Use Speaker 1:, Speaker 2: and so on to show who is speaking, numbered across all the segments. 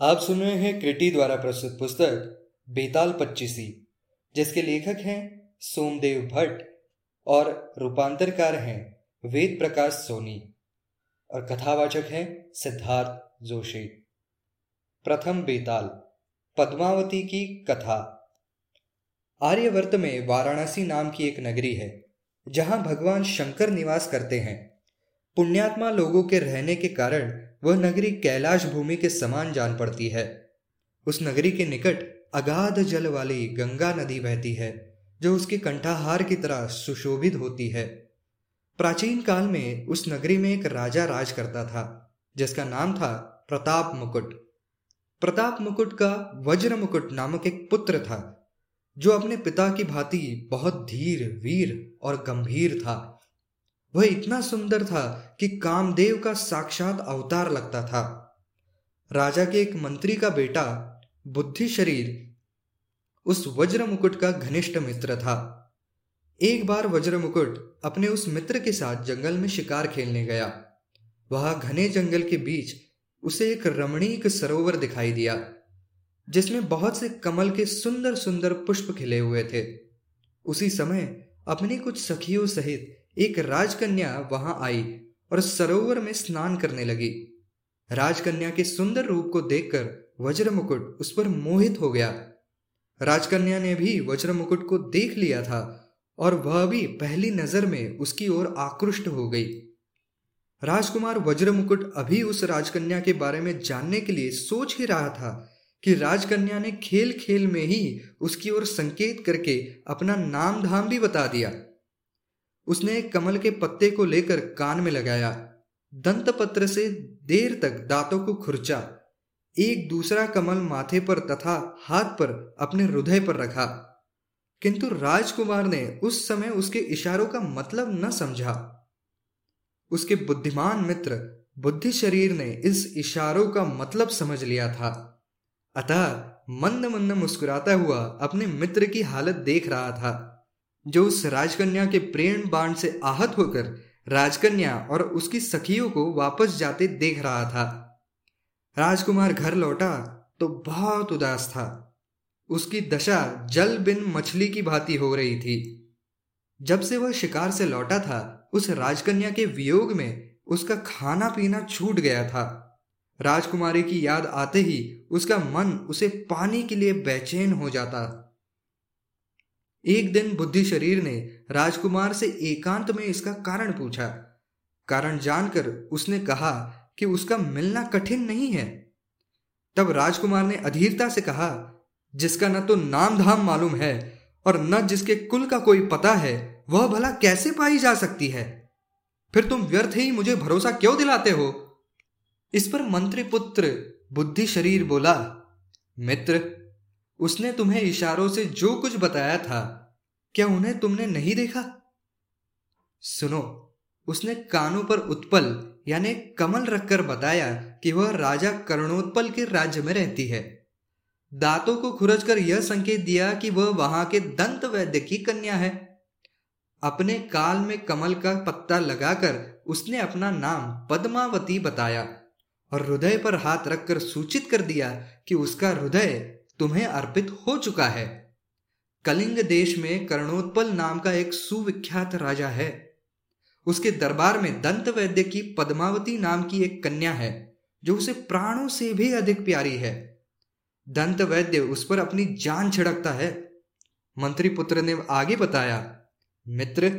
Speaker 1: आप सुन रहे हैं क्रिटी द्वारा प्रस्तुत पुस्तक, बेताल पच्चीसी, जिसके लेखक हैं सोमदेव भट्ट और रूपांतरकार हैं वेद प्रकाश सोनी और कथावाचक हैं सिद्धार्थ जोशी। प्रथम बेताल, पद्मावती की कथा। आर्यवर्त में वाराणसी नाम की एक नगरी है, जहाँ भगवान शंकर निवास करते हैं। पुण्यात्मा लोगों के रहने के कारण वह नगरी कैलाश भूमि के समान जान पड़ती है। उस नगरी के निकट अगाध जल वाली गंगा नदी बहती है, जो उसके कंठाहार की तरह सुशोभित होती है। प्राचीन काल में उस नगरी में एक राजा राज करता था, जिसका नाम था प्रताप मुकुट। प्रताप मुकुट का वज्र मुकुट नामक एक पुत्र था, जो अपने पिता की भांति बहुत धीर, वीर और गंभीर था। वह इतना सुंदर था कि कामदेव का साक्षात अवतार लगता था। राजा के एक मंत्री का बेटा बुद्धि शरीर उस वज्र मुकुट का घनिष्ठ मित्र था। एक बार वज्र मुकुट अपने उस मित्र के साथ जंगल में शिकार खेलने गया। वहाँ घने जंगल के बीच उसे एक रमणीक सरोवर दिखाई दिया, जिसमें बहुत से कमल के सुंदर सुंदर पुष्प खिले हुए थे। उसी समय अपनी कुछ सखियों सहित एक राजकन्या वहाँ आई और सरोवर में स्नान करने लगी। राजकन्या के सुंदर रूप को देखकर वज्र मुकुट उस पर मोहित हो गया। राजकन्या ने भी वज्र मुकुट को देख लिया था और वह भी पहली नज़र में उसकी ओर आकृष्ट हो गई। राजकुमार वज्र मुकुट अभी उस राजकन्या के बारे में जानने के लिए सोच ही रहा था कि राजकन्या ने खेल खेल में ही उसकी ओर संकेत करके अपना नाम धाम भी बता दिया। उसने कमल के पत्ते को लेकर कान में लगाया दंत पत्र से देर तक दांतों को खुरचा, एक दूसरा कमल माथे पर तथा हाथ पर अपने हृदय पर रखा। किंतु राजकुमार ने उस समय उसके इशारों का मतलब न समझा। उसके बुद्धिमान मित्र, बुद्धि शरीर ने इस इशारों का मतलब समझ लिया था। अतः मंद मंद मुस्कुराता हुआ अपने मित्र की हालत देख रहा था। जो उस राजकन्या के प्रेम बाण से आहत होकर राजकन्या और उसकी सखियों को वापस जाते देख रहा था। राजकुमार घर लौटा तो बहुत उदास था। उसकी दशा जल बिन मछली की भांति हो रही थी। जब से वह शिकार से लौटा था, उस राजकन्या के वियोग में उसका खाना पीना छूट गया था। राजकुमारी की याद आते ही उसका मन उसे पाने के लिए बेचैन हो जाता। एक दिन बुद्धि शरीर ने राजकुमार से एकांत में इसका कारण पूछा। कारण जानकर उसने कहा कि उसका मिलना कठिन नहीं है। तब राजकुमार ने अधीरता से कहा, जिसका न तो नाम धाम मालूम है और न जिसके कुल का कोई पता है, वह भला कैसे पाई जा सकती है? फिर तुम व्यर्थ ही मुझे भरोसा क्यों दिलाते हो? इस पर मंत्री पुत्र बुद्धि शरीर बोला, मित्र उसने तुम्हें इशारों से जो कुछ बताया था, क्या उन्हें तुमने नहीं देखा? सुनो, उसने कानों पर उत्पल, यानी कमल रखकर बताया कि वह राजा कर्णोत्पल के राज्य में रहती है। दांतों को खुरच कर यह संकेत दिया कि वह वहाँ के दंत वैद्य की कन्या है। अपने काल में कमल का पत्ता लगाकर उसने अपना नाम पद्मावती बताया और हृदय पर हाथ रखकर सूचित कर दिया कि उसका हृदय तुम्हें अर्पित हो चुका है। कलिंग देश में कर्णोत्पल नाम का एक सुविख्यात राजा है। उसके दरबार में दंत वैद्य की पद्मावती नाम की एक कन्या है, जो उसे प्राणों से भी अधिक प्यारी है। दंत वैद्य उस पर अपनी जान छिड़कता है। मंत्री पुत्र ने आगे बताया, मित्र,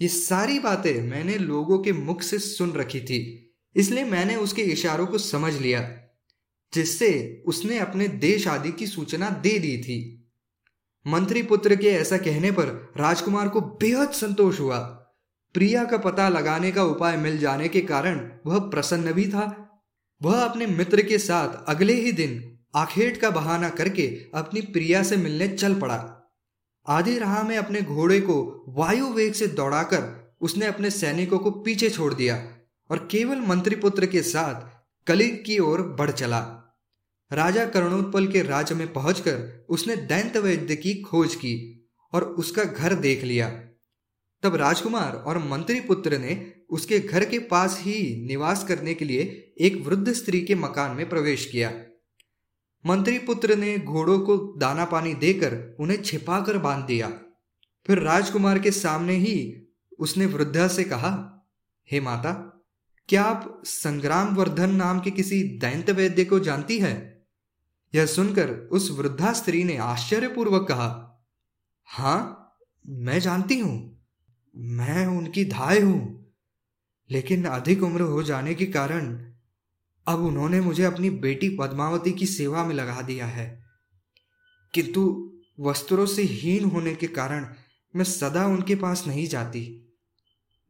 Speaker 1: ये सारी बातें मैंने लोगों के मुख से सुन रखी थी, इसलिए मैंने उसके इशारों को समझ लिया। जिससे उसने अपने देश आदि की सूचना दे दी थी। मंत्री पुत्र के ऐसा कहने पर राजकुमार को बेहद संतोष हुआ। प्रिया का पता लगाने का उपाय मिल जाने के कारण वह प्रसन्न भी था। वह अपने मित्र के साथ अगले ही दिन आखेट का बहाना करके अपनी प्रिया से मिलने चल पड़ा। आधी राह में अपने घोड़े को वायु वेग से दौड़ाकर उसने अपने सैनिकों को पीछे छोड़ दिया और केवल मंत्रीपुत्र के साथ कलिग की ओर बढ़ चला। राजा करुणोत्पल के राज्य में पहुंचकर उसने दैंत वैद्य की खोज की और उसका घर देख लिया। तब राजकुमार और मंत्री पुत्र ने उसके घर के पास ही निवास करने के लिए एक वृद्ध स्त्री के मकान में प्रवेश किया। मंत्री पुत्र ने घोड़ों को दाना पानी देकर उन्हें छिपाकर बाँध दिया। फिर राजकुमार के सामने ही उसने वृद्धा से कहा, हे माता, क्या आप संग्राम वर्धन नाम के किसी दैंत वैद्य को जानती है? यह सुनकर उस वृद्धा स्त्री ने आश्चर्यपूर्वक कहा, हाँ, मैं जानती हूँ, मैं उनकी धाय हूँ, लेकिन अधिक उम्र हो जाने के कारण अब उन्होंने मुझे अपनी बेटी पद्मावती की सेवा में लगा दिया है। किंतु वस्त्रों से हीन होने के कारण मैं सदा उनके पास नहीं जाती।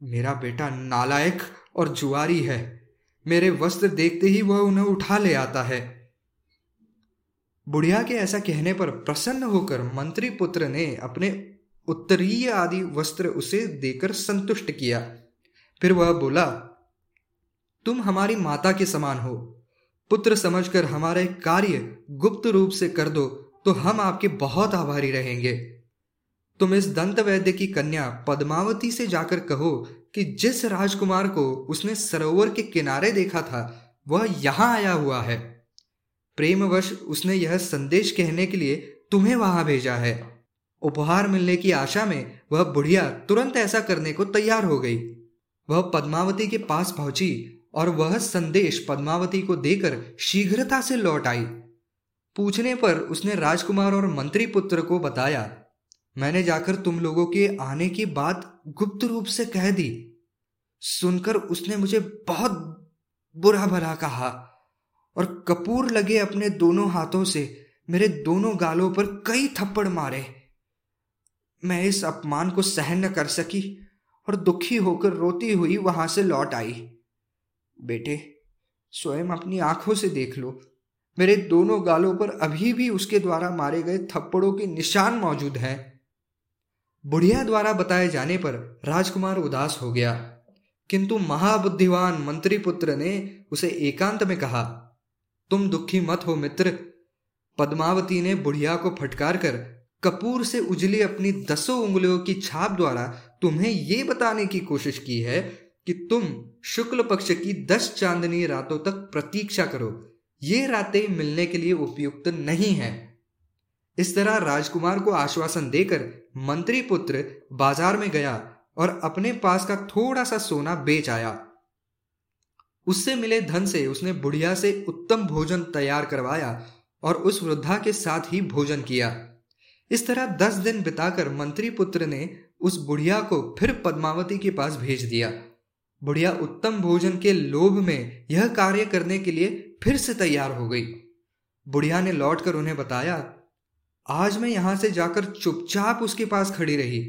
Speaker 1: मेरा बेटा नालायक और जुआरी है, मेरे वस्त्र देखते ही वह उन्हें उठा ले आता है। बुढ़िया के ऐसा कहने पर प्रसन्न होकर मंत्री पुत्र ने अपने उत्तरीय आदि वस्त्र उसे देकर संतुष्ट किया। फिर वह बोला, तुम हमारी माता के समान हो। पुत्र समझकर हमारे कार्य गुप्त रूप से कर दो तो हम आपके बहुत आभारी रहेंगे। तुम इस दंत वैद्य की कन्या पद्मावती से जाकर कहो कि जिस राजकुमार को उसने सरोवर के किनारे देखा था, वह यहाँ आया हुआ है। प्रेमवश उसने यह संदेश कहने के लिए तुम्हें वहाँ भेजा है। उपहार मिलने की आशा में वह बुढ़िया तुरंत ऐसा करने को तैयार हो गई। वह पद्मावती के पास पहुँची और वह संदेश पद्मावती को देकर शीघ्रता से लौट आई। पूछने पर उसने राजकुमार और मंत्री पुत्र को बताया, मैंने जाकर तुम लोगों के आने की बात गुप्त रूप से कह दी। सुनकर उसने मुझे बहुत बुरा भला कहा। और कपूर लगे अपने दोनों हाथों से मेरे दोनों गालों पर कई थप्पड़ मारे। मैं इस अपमान को सहन न कर सकी और दुखी होकर रोती हुई वहाँ से लौट आई। बेटे, स्वयं अपनी आँखों से देख लो। मेरे दोनों गालों पर अभी भी उसके द्वारा मारे गए थप्पड़ों के निशान मौजूद हैं। बुढ़िया द्वारा बताए जाने पर राजकुमार उदास हो गया। किंतु महाबुद्धिवान मंत्री पुत्र ने उसे एकांत में कहा तुम दुखी मत हो मित्र। पद्मावती ने बुढ़िया को फटकार कर कपूर से उजली अपनी दसों उंगलियों की छाप द्वारा तुम्हें ये बताने की कोशिश की है कि तुम शुक्ल पक्ष की दस चांदनी रातों तक प्रतीक्षा करो। ये रातें मिलने के लिए उपयुक्त नहीं है। इस तरह राजकुमार को आश्वासन देकर मंत्री पुत्र बाज़ार में गया और अपने पास का थोड़ा सा सोना बेच आया। उससे मिले धन से उसने बुढ़िया से उत्तम भोजन तैयार करवाया और उस वृद्धा के साथ ही भोजन किया। इस तरह दस दिन बिताकर मंत्री पुत्र ने उस बुढ़िया को फिर पद्मावती के पास भेज दिया। बुढ़िया उत्तम भोजन के लोभ में यह कार्य करने के लिए फिर से तैयार हो गई। बुढ़िया ने लौटकर उन्हें बताया, आज मैं यहाँ से जाकर चुपचाप उसके पास खड़ी रही।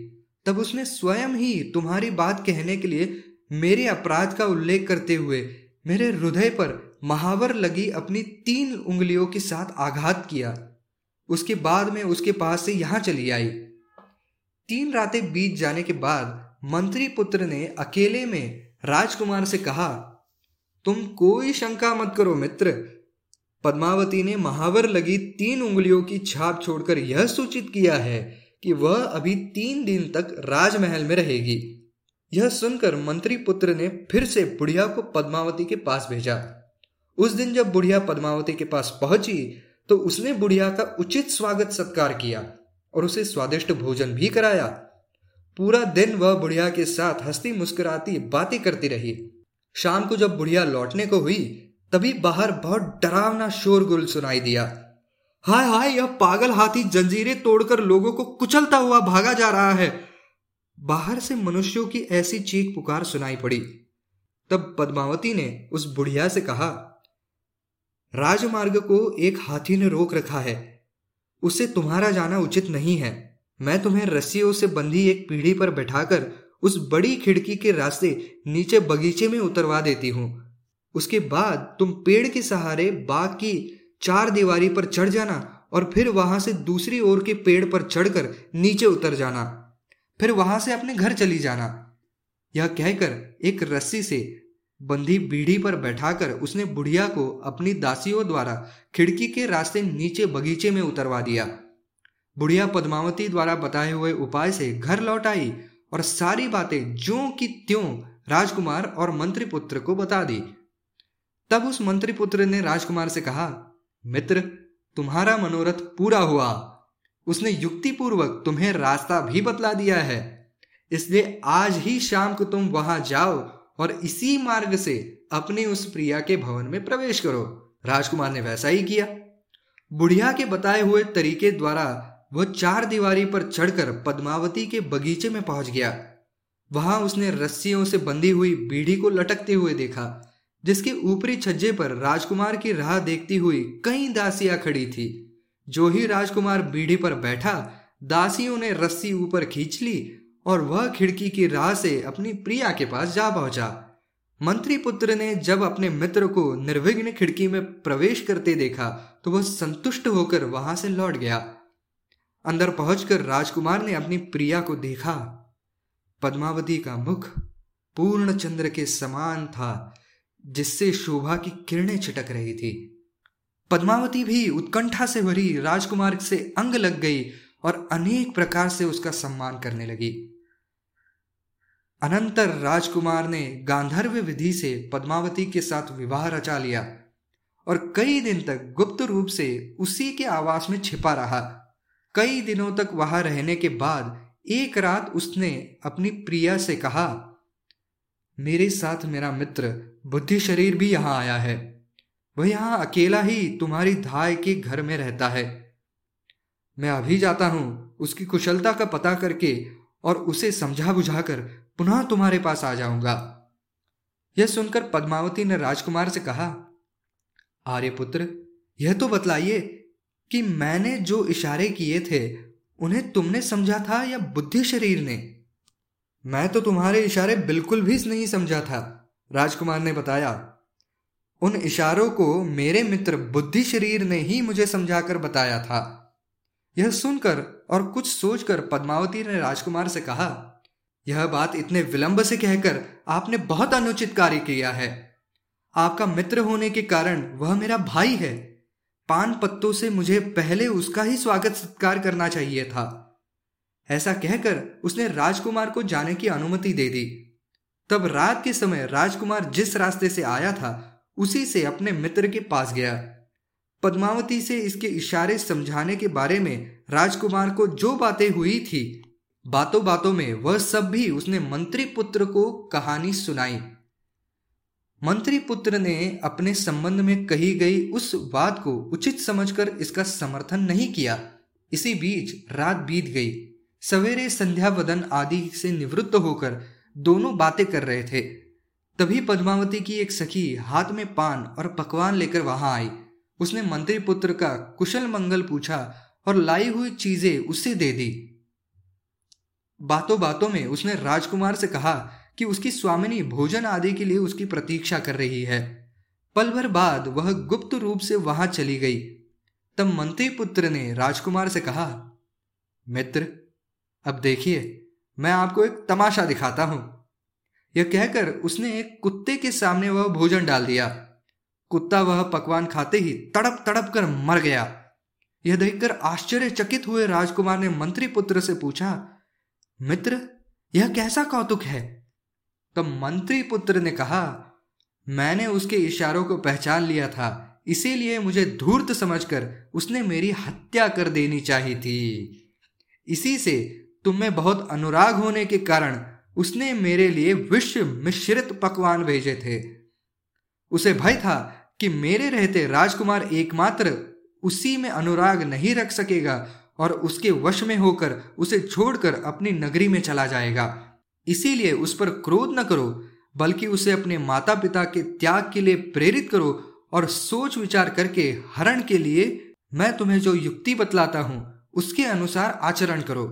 Speaker 1: तब उसने स्वयं ही तुम्हारी बात कहने के लिए मेरे अपराध का उल्लेख करते हुए मेरे हृदय पर महावर लगी अपनी तीन उंगलियों के साथ आघात किया। उसके बाद में उसके पास से यहाँ चली आई। तीन रातें बीत जाने के बाद मंत्री पुत्र ने अकेले में राजकुमार से कहा, तुम कोई शंका मत करो मित्र। पद्मावती ने महावर लगी तीन उंगलियों की छाप छोड़कर यह सूचित किया है कि वह अभी तीन दिन तक राजमहल में रहेगी। यह सुनकर मंत्री पुत्र ने फिर से बुढ़िया को पद्मावती के पास भेजा। उस दिन जब बुढ़िया पद्मावती के पास पहुँची तो उसने बुढ़िया का उचित स्वागत सत्कार किया और उसे स्वादिष्ट भोजन भी कराया। पूरा दिन वह बुढ़िया के साथ हंसती मुस्कुराती बातें करती रही। शाम को जब बुढ़िया लौटने को हुई, तभी बाहर बहुत डरावना शोरगुल सुनाई दिया। हाय हाय, यह पागल हाथी जंजीरें तोड़कर लोगों को कुचलता हुआ भागा जा रहा है। बाहर से मनुष्यों की ऐसी चीख पुकार सुनाई पड़ी। तब पद्मावती ने उस बुढ़िया से कहा, राजमार्ग को एक हाथी ने रोक रखा है। उसे तुम्हारा जाना उचित नहीं है। मैं तुम्हें रस्सियों से बंधी एक पीढ़ी पर बैठाकर उस बड़ी खिड़की के रास्ते नीचे बगीचे में उतरवा देती हूँ। उसके बाद तुम पेड़ के सहारे बाग की चार दीवारी पर चढ़ जाना और फिर वहाँ से दूसरी ओर के पेड़ पर चढ़कर नीचे उतर जाना। फिर वहाँ से अपने घर चली जाना। यह कहकर एक रस्सी से बंधी बीढ़ी पर बैठाकर उसने बुढ़िया को अपनी दासियों द्वारा खिड़की के रास्ते नीचे बगीचे में उतरवा दिया। बुढ़िया पद्मावती द्वारा बताए हुए उपाय से घर लौट आई और सारी बातें ज्यो की त्यों राजकुमार और मंत्री पुत्र को बता दी। तब उस मंत्री पुत्र ने राजकुमार से कहा, मित्र, तुम्हारा मनोरथ पूरा हुआ। उसने युक्ति पूर्वक तुम्हें रास्ता भी बतला दिया है। इसलिए आज ही शाम को तुम वहाँ जाओ और इसी मार्ग से अपनी उस प्रिया के भवन में प्रवेश करो। राजकुमार ने वैसा ही किया। बुढ़िया के बताए हुए तरीके द्वारा वह चार दीवारी पर चढ़कर पद्मावती के बगीचे में पहुँच गया। वहाँ उसने रस्सियों से बंधी हुई बीड़ी को लटकते हुए देखा, जिसके ऊपरी छज्जे पर राजकुमार की राह देखती हुई कई दासियाँ खड़ी थी। जो ही राजकुमार बीढ़ी पर बैठा, दासियों ने रस्सी ऊपर खींच ली और वह खिड़की की राह से अपनी प्रिया के पास जा पहुँचा। मंत्री पुत्र ने जब अपने मित्र को निर्विघ्न खिड़की में प्रवेश करते देखा तो वह संतुष्ट होकर वहाँ से लौट गया। अंदर पहुंचकर राजकुमार ने अपनी प्रिया को देखा। पद्मावती का मुख पूर्ण चंद्र के समान था, जिससे शोभा की किरणें छिटक रही थी। पद्मावती भी उत्कंठा से भरी राजकुमार से अंग लग गई और अनेक प्रकार से उसका सम्मान करने लगी। अनंतर राजकुमार ने गांधर्व विधि से पद्मावती के साथ विवाह रचा लिया और कई दिन तक गुप्त रूप से उसी के आवास में छिपा रहा। कई दिनों तक वहाँ रहने के बाद एक रात उसने अपनी प्रिया से कहा, मेरे साथ मेरा मित्र बुद्धि शरीर भी यहाँ आया है। वह यहाँ अकेला ही तुम्हारी धाय के घर में रहता है। मैं अभी जाता हूँ, उसकी कुशलता का पता करके और उसे समझा बुझाकर पुनः तुम्हारे पास आ जाऊँगा। यह सुनकर पद्मावती ने राजकुमार से कहा, आर्यपुत्र, यह तो बतलाइए कि मैंने जो इशारे किए थे, उन्हें तुमने समझा था या बुद्धि शरीर ने? मैं तो तुम्हारे इशारे बिल्कुल भी नहीं समझा था, राजकुमार ने बताया। उन इशारों को मेरे मित्र बुद्धि शरीर ने ही मुझे समझाकर बताया था। यह सुनकर और कुछ सोचकर पद्मावती ने राजकुमार से कहा, यह बात इतने विलंब से कहकर आपने बहुत अनुचित कार्य किया है। आपका मित्र होने के कारण वह मेरा भाई है। पान पत्तों से मुझे पहले उसका ही स्वागत सत्कार करना चाहिए था ऐसा कहकर उसने राजकुमार को जाने की अनुमति दे दी। तब रात के समय राजकुमार जिस रास्ते से आया था उसी से अपने मित्र के पास गया। पद्मावती से इसके इशारे समझाने के बारे में राजकुमार को जो बातें हुई थी बातों बातों में वह सब भी उसने मंत्री पुत्र को कहानी सुनाई। मंत्री पुत्र ने अपने संबंध में कही गई उस बात को उचित समझकर इसका समर्थन नहीं किया। इसी बीच रात बीत गई। सवेरे संध्या वदन आदि से निवृत्त होकर दोनों बातें कर रहे थे। तभी पद्मावती की एक सखी हाथ में पान और पकवान लेकर वहाँ आई। उसने मंत्री पुत्र का कुशल मंगल पूछा और लाई हुई चीज़ें उसे दे दी। बातों बातों में उसने राजकुमार से कहा कि उसकी स्वामिनी भोजन आदि के लिए उसकी प्रतीक्षा कर रही है। पल भर बाद वह गुप्त रूप से वहाँ चली गई। तब मंत्री पुत्र ने राजकुमार से कहा, मित्र, अब देखिए, मैं आपको एक तमाशा दिखाता हूँ। यह कहकर उसने एक कुत्ते के सामने वह भोजन डाल दिया। कुत्ता वह पकवान खाते ही तड़प तड़प कर मर गया। यह देखकर आश्चर्यचकित हुए राजकुमार ने मंत्री पुत्र से पूछा, मित्र, यह कैसा कौतुक है? तब मंत्री पुत्र ने कहा, मैंने उसके इशारों को पहचान लिया था, इसीलिए मुझे धूर्त समझकर उसने मेरी हत्या कर देनी चाहिए थी। इसी से तुम में बहुत अनुराग होने के कारण उसने मेरे लिए विश्व मिश्रित पकवान भेजे थे। उसे भय था कि मेरे रहते राजकुमार एकमात्र उसी में अनुराग नहीं रख सकेगा और उसके वश में होकर उसे छोड़कर अपनी नगरी में चला जाएगा। इसीलिए उस पर क्रोध न करो, बल्कि उसे अपने माता पिता के त्याग के लिए प्रेरित करो और सोच विचार करके हरण के लिए मैं तुम्हें जो युक्ति बतलाता हूँ, उसके अनुसार आचरण करो।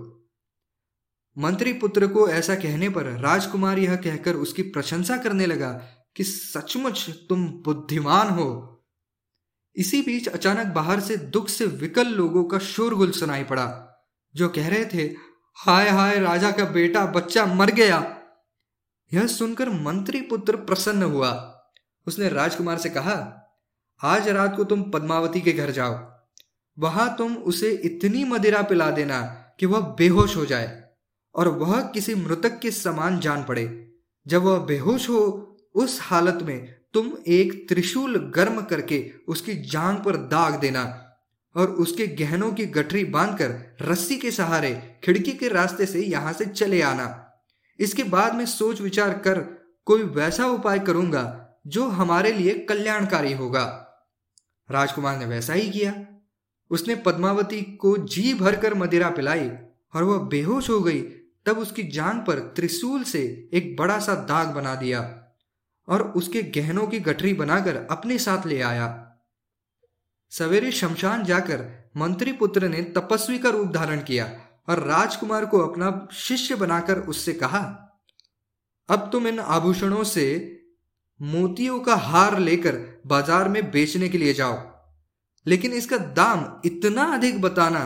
Speaker 1: मंत्री पुत्र को ऐसा कहने पर राजकुमार यह कहकर उसकी प्रशंसा करने लगा कि सचमुच तुम बुद्धिमान हो। इसी बीच अचानक बाहर से दुख से विकल लोगों का शोरगुल सुनाई पड़ा, जो कह रहे थे, हाय हाय, राजा का बेटा, बच्चा मर गया। यह सुनकर मंत्री पुत्र प्रसन्न हुआ। उसने राजकुमार से कहा, आज रात को तुम पद्मावती के घर जाओ। वहाँ तुम उसे इतनी मदिरा पिला देना कि वह बेहोश हो जाए। और वह किसी मृतक के समान जान पड़े। जब वह बेहोश हो, उस हालत में तुम एक त्रिशूल गर्म करके उसकी जांग पर दाग देना और उसके गहनों की गठरी बांधकर रस्सी के सहारे खिड़की के रास्ते से यहाँ से चले आना। इसके बाद में सोच विचार कर कोई वैसा उपाय करूँगा जो हमारे लिए कल्याणकारी होगा। राजकुमार ने वैसा ही किया। उसने पद्मावती को जी भरकर मदिरा पिलाई और वह बेहोश हो गई तब उसकी जान पर त्रिशूल से एक बड़ा सा दाग बना दिया और उसके गहनों की गठरी बनाकर अपने साथ ले आया। सवेरे शमशान जाकर मंत्री पुत्र ने तपस्वी का रूप धारण किया और राजकुमार को अपना शिष्य बनाकर उससे कहा, अब तुम इन आभूषणों से मोतियों का हार लेकर बाज़ार में बेचने के लिए जाओ। लेकिन इसका दाम इतना अधिक बताना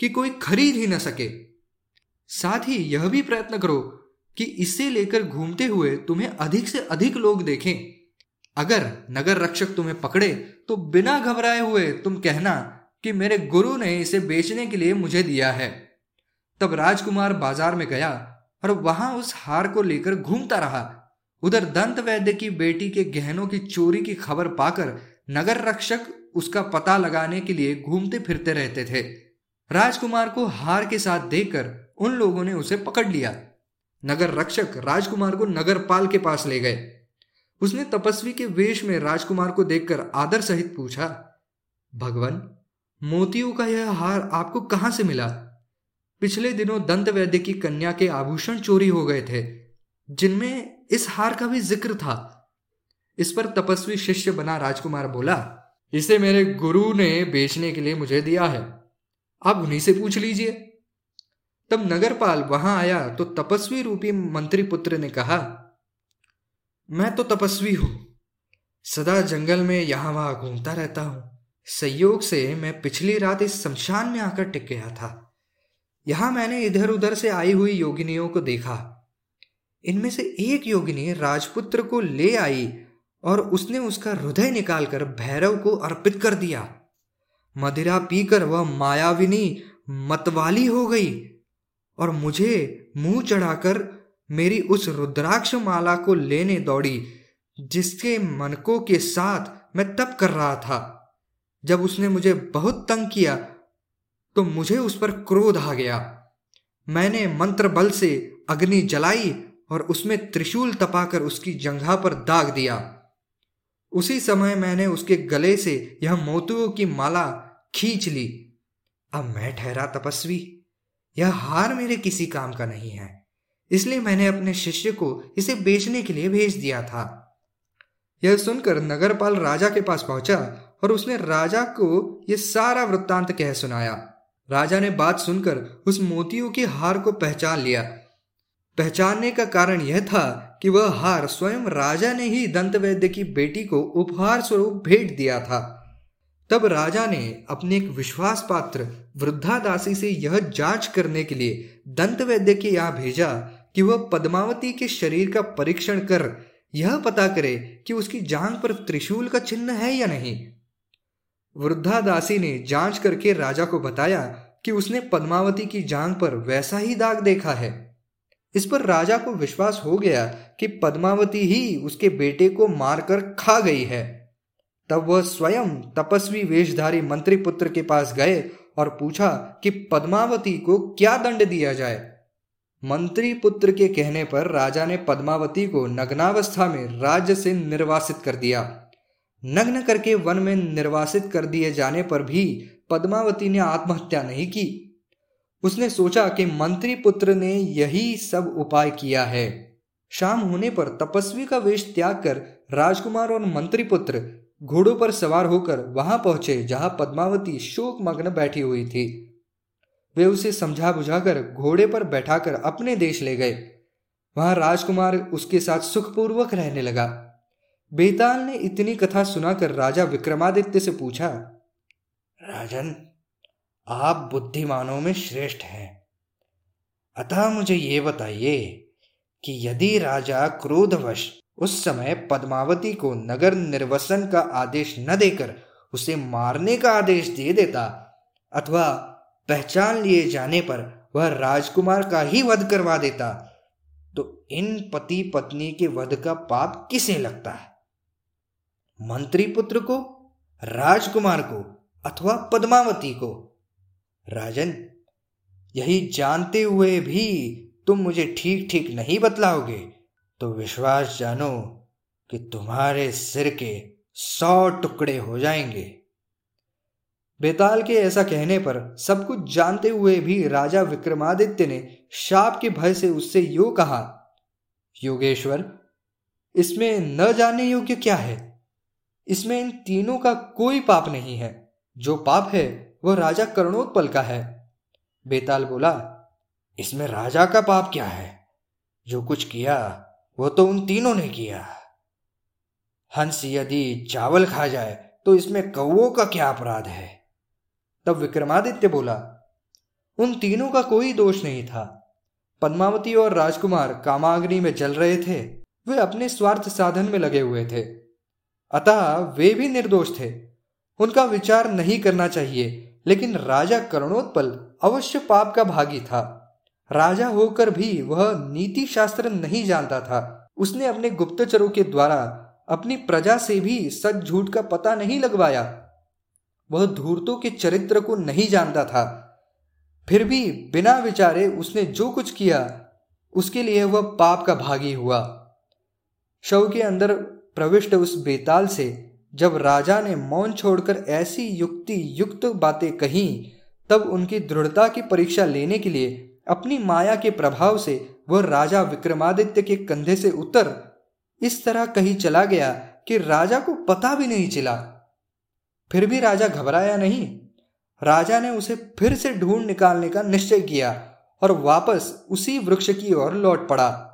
Speaker 1: कि कोई खरीद ही न सके। साथ ही यह भी प्रयत्न करो कि इसे लेकर घूमते हुए तुम्हें अधिक से अधिक लोग देखें। अगर नगर रक्षक तुम्हें पकड़े तो बिना घबराए हुए तुम कहना कि मेरे गुरु ने इसे बेचने के लिए मुझे दिया है। तब राजकुमार बाज़ार में गया और वहाँ उस हार को लेकर घूमता रहा। उधर दंत वैद्य की बेटी के गहनों की चोरी की खबर पाकर नगर रक्षक उसका पता लगाने के लिए घूमते फिरते रहते थे। राजकुमार को हार के साथ देखकर उन लोगों ने उसे पकड़ लिया। नगर रक्षक राजकुमार को नगरपाल के पास ले गए। उसने तपस्वी के वेश में राजकुमार को देखकर आदर सहित पूछा, भगवान, मोतियों का यह हार आपको कहाँ से मिला? पिछले दिनों दंत वैद्य की कन्या के आभूषण चोरी हो गए थे, जिनमें इस हार का भी ज़िक्र था। इस पर तपस्वी शिष्य बना राजकुमार बोला, इसे मेरे गुरु ने बेचने के लिए मुझे दिया है। आप उन्हीं से पूछ लीजिए। तब नगरपाल वहाँ आया तो तपस्वी रूपी मंत्री पुत्र ने कहा, मैं तो तपस्वी हूँ। सदा जंगल में यहाँ वहाँ घूमता रहता हूँ। संयोग से मैं पिछली रात इस शमशान में आकर टिक गया था। यहाँ मैंने इधर उधर से आई हुई योगिनियों को देखा। इनमें से एक योगिनी राजपुत्र को ले आई और उसने उसका हृदय निकालकर भैरव को अर्पित कर दिया। मदिरा पीकर वह मायाविनी मतवाली हो गई। और मुझे मुँह चढ़ाकर मेरी उस रुद्राक्ष माला को लेने दौड़ी, जिसके मनकों के साथ मैं तप कर रहा था। जब उसने मुझे बहुत तंग किया तो मुझे उस पर क्रोध आ गया। मैंने मंत्र बल से अग्नि जलाई और उसमें त्रिशूल तपाकर उसकी जंघा पर दाग दिया। उसी समय मैंने उसके गले से यह मोतियों की माला खींच ली। अब मैं ठहरा तपस्वी। यह हार मेरे किसी काम का नहीं है। इसलिए मैंने अपने शिष्य को इसे बेचने के लिए भेज दिया था। यह सुनकर नगरपाल राजा के पास पहुँचा और उसने राजा को यह सारा वृत्तांत कह सुनाया। राजा ने बात सुनकर उस मोतियों की हार को पहचान लिया। पहचानने का कारण यह था कि वह हार स्वयं राजा ने ही दंत वैद्य की बेटी को उपहार स्वरूप भेंट दिया था। तब राजा ने अपने एक विश्वास पात्र वृद्धा दासी से यह जाँच करने के लिए दंत वैद्य के यहाँ भेजा कि वह पद्मावती के शरीर का परीक्षण कर यह पता करे कि उसकी जांग पर त्रिशूल का चिन्ह है या नहीं। वृद्धा दासी ने जाँच करके राजा को बताया कि उसने पद्मावती की जांग पर वैसा ही दाग देखा है। इस पर राजा को विश्वास हो गया कि पद्मावती ही उसके बेटे को मारकर खा गई है। तब वह स्वयं तपस्वी वेशधारी मंत्री पुत्र के पास गए और पूछा कि पद्मावती को क्या दंड दिया जाए। मंत्री पुत्र के कहने पर राजा ने पद्मावती को नग्नावस्था में राज्य से निर्वासित कर दिया। नग्न करके वन में निर्वासित कर दिए जाने पर भी पद्मावती ने आत्महत्या नहीं की। उसने सोचा कि मंत्री पुत्र ने यही सब उपाय किया है। शाम होने पर तपस्वी का वेश त्याग कर राजकुमार और मंत्री पुत्र घोड़ों पर सवार होकर वहाँ पहुँचे, जहाँ पद्मावती शोक मग्न बैठी हुई थी। वे उसे समझा बुझाकर घोड़े पर बैठाकर अपने देश ले गए। वहाँ राजकुमार उसके साथ सुखपूर्वक रहने लगा। बेताल ने इतनी कथा सुनाकर राजा विक्रमादित्य से पूछा, राजन, आप बुद्धिमानों में श्रेष्ठ हैं। अतः मुझे ये बताइए कि यदि राजा क्रोधवश उस समय पद्मावती को नगर निर्वसन का आदेश न देकर उसे मारने का आदेश दे देता, अथवा पहचान लिए जाने पर वह राजकुमार का ही वध करवा देता। तो इन पति पत्नी के वध का पाप किसे लगता है? मंत्री पुत्र को, राजकुमार को, अथवा पद्मावती को? राजन, यही जानते हुए भी तुम मुझे ठीक ठीक नहीं बतलाओगे। तो विश्वास जानो कि तुम्हारे सिर के सौ टुकड़े हो जाएँगे। बेताल के ऐसा कहने पर सब कुछ जानते हुए भी राजा विक्रमादित्य ने शाप के भय से उससे यो कहा, योगेश्वर, इसमें न जानने योग्य क्या है? इसमें इन तीनों का कोई पाप नहीं है। जो पाप है, वह राजा कर्णोत्पल का है। बेताल बोला, इसमें राजा का पाप क्या है? जो कुछ किया वो तो उन तीनों ने किया। हंस यदि चावल खा जाए तो इसमें कौओं का क्या अपराध है? तब विक्रमादित्य बोला, उन तीनों का कोई दोष नहीं था। पद्मावती और राजकुमार कामाग्नि में जल रहे थे। वे अपने स्वार्थ साधन में लगे हुए थे। अतः वे भी निर्दोष थे। उनका विचार नहीं करना चाहिए, लेकिन राजा करुणोत्पल अवश्य पाप का भागी था। राजा होकर भी वह नीति शास्त्र नहीं जानता था। उसने अपने गुप्तचरों के द्वारा अपनी प्रजा से भी सच झूठ का पता नहीं लगवाया। वह धूर्तों के चरित्र को नहीं जानता था। फिर भी बिना विचारे उसने जो कुछ किया, उसके लिए वह पाप का भागी हुआ। शव के अंदर प्रविष्ट उस बेताल से जब राजा ने मौन छोड़कर ऐसी युक्ति युक्त बातें कही, तब उनकी दृढ़ता की परीक्षा लेने के लिए अपनी माया के प्रभाव से वह राजा विक्रमादित्य के कंधे से उतर इस तरह कहीं चला गया कि राजा को पता भी नहीं चला। फिर भी राजा घबराया नहीं। राजा ने उसे फिर से ढूंढ निकालने का निश्चय किया और वापस उसी वृक्ष की ओर लौट पड़ा।